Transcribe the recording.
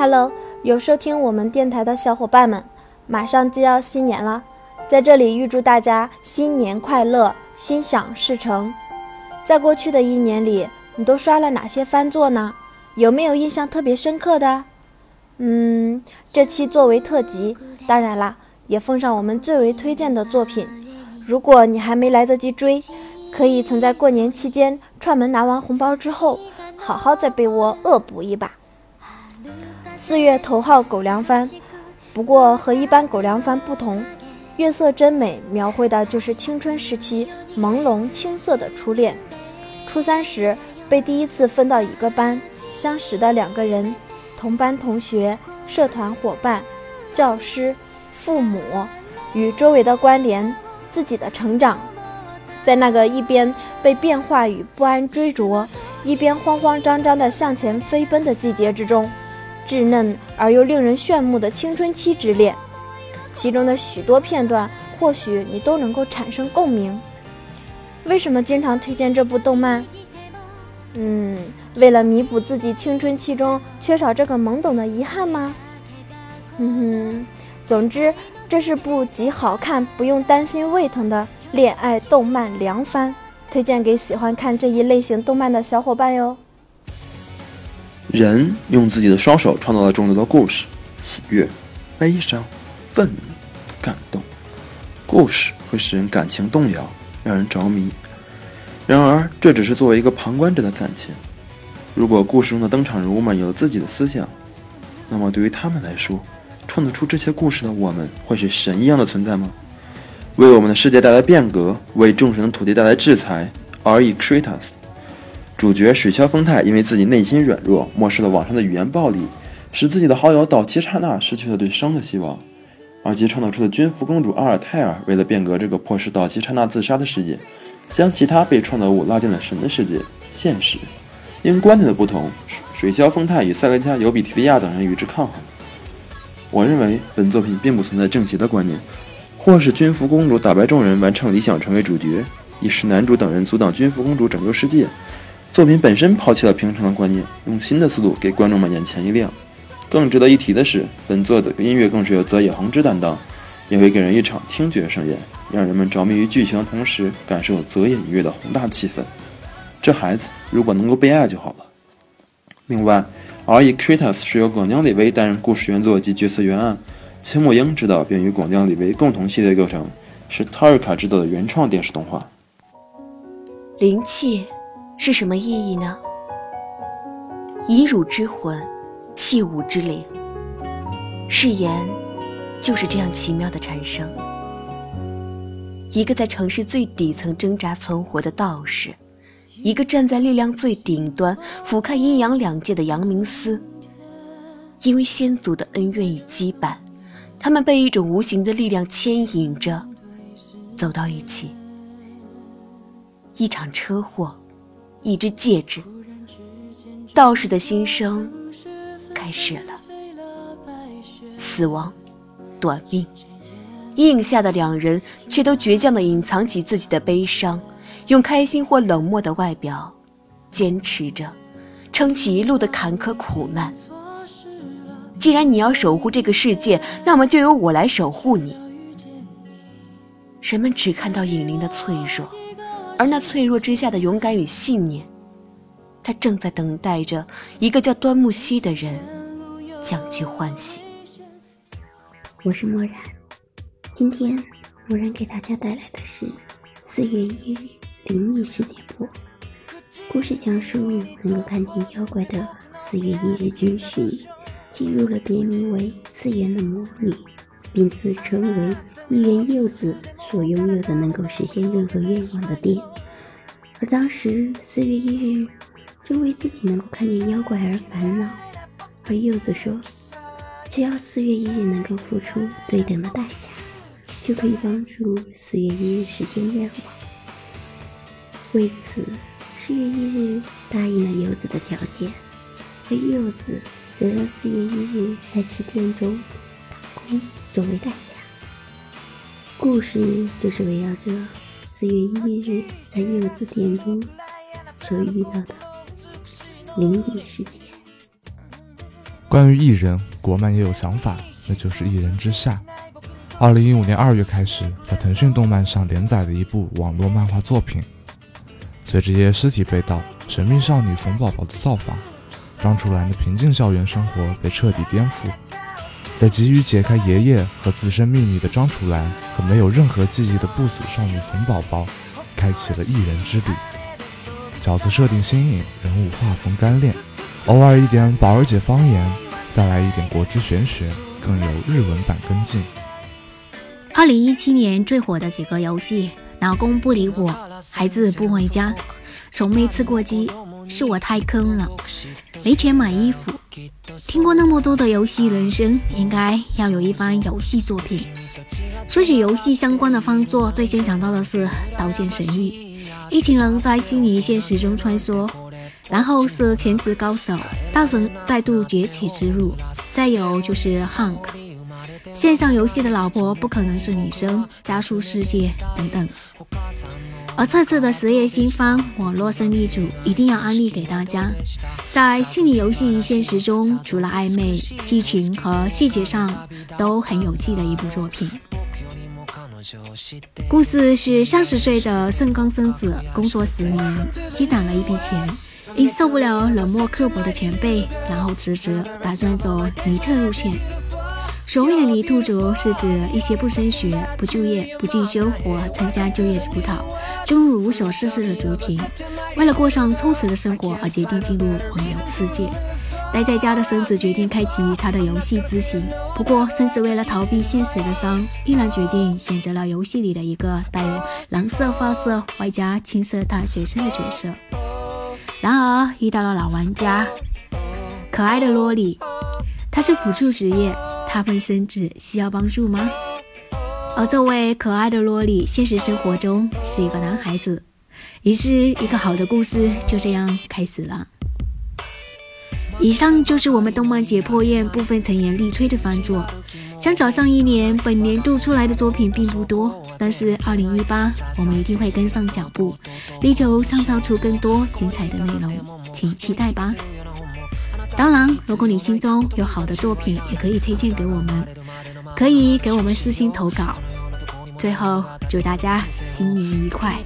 Hello，有收听我们电台的小伙伴们，马上就要新年了，在这里预祝大家新年快乐，心想事成。在过去的一年里，你都刷了哪些番作呢？有没有印象特别深刻的？嗯，这期作为特辑，当然啦，也奉上我们最为推荐的作品。如果你还没来得及追，可以曾在过年期间串门拿完红包之后，好好在被窝恶补一把。四月头号狗粮番，不过和一般狗粮番不同，月色真美描绘的就是青春时期朦胧青涩的初恋。初三时被第一次分到一个班，相识的两个人，同班同学、社团伙伴、教师、父母与周围的关联，自己的成长，在那个一边被变化与不安追逐，一边慌慌张张地向前飞奔的季节之中。稚嫩而又令人炫目的青春期之恋，其中的许多片段，或许你都能够产生共鸣。为什么经常推荐这部动漫？嗯，为了弥补自己青春期中缺少这个懵懂的遗憾吗？嗯哼，总之，这是部极好看、不用担心胃疼的恋爱动漫良番，推荐给喜欢看这一类型动漫的小伙伴哟。人用自己的双手创造了众多的故事，喜悦、悲伤、愤怒、感动。故事会使人感情动摇，让人着迷。然而，这只是作为一个旁观者的感情。如果故事中的登场人物们有自己的思想，那么对于他们来说，创造出这些故事的我们会是神一样的存在吗？为我们的世界带来变革，为众神的土地带来制裁，而以 Kratos。主角水桥丰太因为自己内心软弱，漠视了网上的语言暴力，使自己的好友岛崎刹那失去了对生的希望。而其创造出的军服公主阿尔泰尔，为了变革这个迫使岛崎刹那自杀的世界，将其他被创造物拉进了神的世界现实。因观点的不同，水桥丰太与塞雷加尤比提利亚等人与之抗衡。我认为本作品并不存在正邪的观念，或是军服公主打败众人，完成理想成为主角，亦是男主等人阻挡军服公主拯救世界。作品本身抛弃了平常的观念，用新的思路给观众们眼前一亮。更值得一提的是，本作的音乐更是由泽野弘之担当，也会给人一场听觉盛宴，让人们着迷于剧情的同时，感受泽野音乐的宏大气氛。这孩子如果能够被爱就好了。另外，《R.E. Kratos》是由广江李威担任故事原作及角色原案，青木英执导，并与广江李威共同系列构成，是 t a r k a 执导的原创电视动画。灵气。是什么意义呢？以汝之魂，弃吾之灵。誓言就是这样奇妙的产生。一个在城市最底层挣扎存活的道士，一个站在力量最顶端俯瞰阴阳两界的阳明司。因为先祖的恩怨与羁绊，他们被一种无形的力量牵引着，走到一起。一场车祸。一只戒指，道士的心声开始了。死亡，短命，阴影下的两人却都倔强地隐藏起自己的悲伤，用开心或冷漠的外表，坚持着，撑起一路的坎坷苦难。既然你要守护这个世界，那么就由我来守护你。人们只看到影灵的脆弱。而那脆弱之下的勇敢与信念，他正在等待着一个叫端木希的人将其唤醒。我是漠然，今天漠然给大家带来的是四月一日灵异事件簿。故事讲述能够看见妖怪的四月一日军训，进入了别名为次元的魔女，并自称为一元柚子。所拥有的能够实现任何愿望的店，而当时四月一日正为自己能够看见妖怪而烦恼，而柚子说，只要四月一日能够付出对等的代价，就可以帮助四月一日实现愿望。为此，四月一日答应了柚子的条件，而柚子则让四月一日在其店中打工作为代价。故事就是围绕着四月一日在柚子店中所遇到的灵异事件。关于艺人，国漫也有想法，那就是《一人之下》。二零一五年二月开始，在腾讯动漫上连载的一部网络漫画作品。随着爷爷尸体被盗，神秘少女冯宝宝的造访，张楚岚的平静校园生活被彻底颠覆。在急于解开爷爷和自身秘密的张楚岚没有任何记忆的不死少女冯宝宝，开启了一人之旅。角色设定新颖，人物画风干练。偶尔一点宝儿姐方言，再来一点国之玄学，更有日文版跟进。二零一七年最火的几个游戏：老公不理我，孩子不回家，从没吃过鸡，是我太坑了，没钱买衣服。听过那么多的游戏人生，应该要有一番游戏作品。说起游戏相关的方作，最先想到的是《刀剑神域》，一群人在虚拟现实中穿梭。然后是全职高手，大神再度崛起之路，再有就是《Hunk》，线上游戏的老婆不可能是女生，加速世界等等。而这次的实业新番网络胜利组一定要安利给大家，在虚拟游戏现实中，除了暧昧、剧情和细节上都很有趣的一部作品。故事是三十岁的盛冈生子，工作十年，积攒了一笔钱。因受不了冷漠刻薄的前辈，然后辞职，打算走泥特路线。所谓的泥兔族，是指一些不升学、不就业、不进修或参加就业辅导，终日无所事事的族群。为了过上充实的生活而决定进入网游世界。待在家的孙子决定开启他的游戏之行，不过孙子为了逃避现实的伤，毅然决定选择了游戏里的一个带有蓝色发色外加青色大学生的角色。然而遇到了老玩家，可爱的萝莉，她是辅助职业，她问孙子需要帮助吗？而这位可爱的萝莉，现实生活中是一个男孩子，于是一个好的故事就这样开始了。以上就是我们动漫解剖院部分成员力推的番作。相较上一年，本年度出来的作品并不多，但是二零一八我们一定会跟上脚步，力求创造出更多精彩的内容，请期待吧。当然，如果你心中有好的作品，也可以推荐给我们，可以给我们私信投稿。最后，祝大家新年愉快！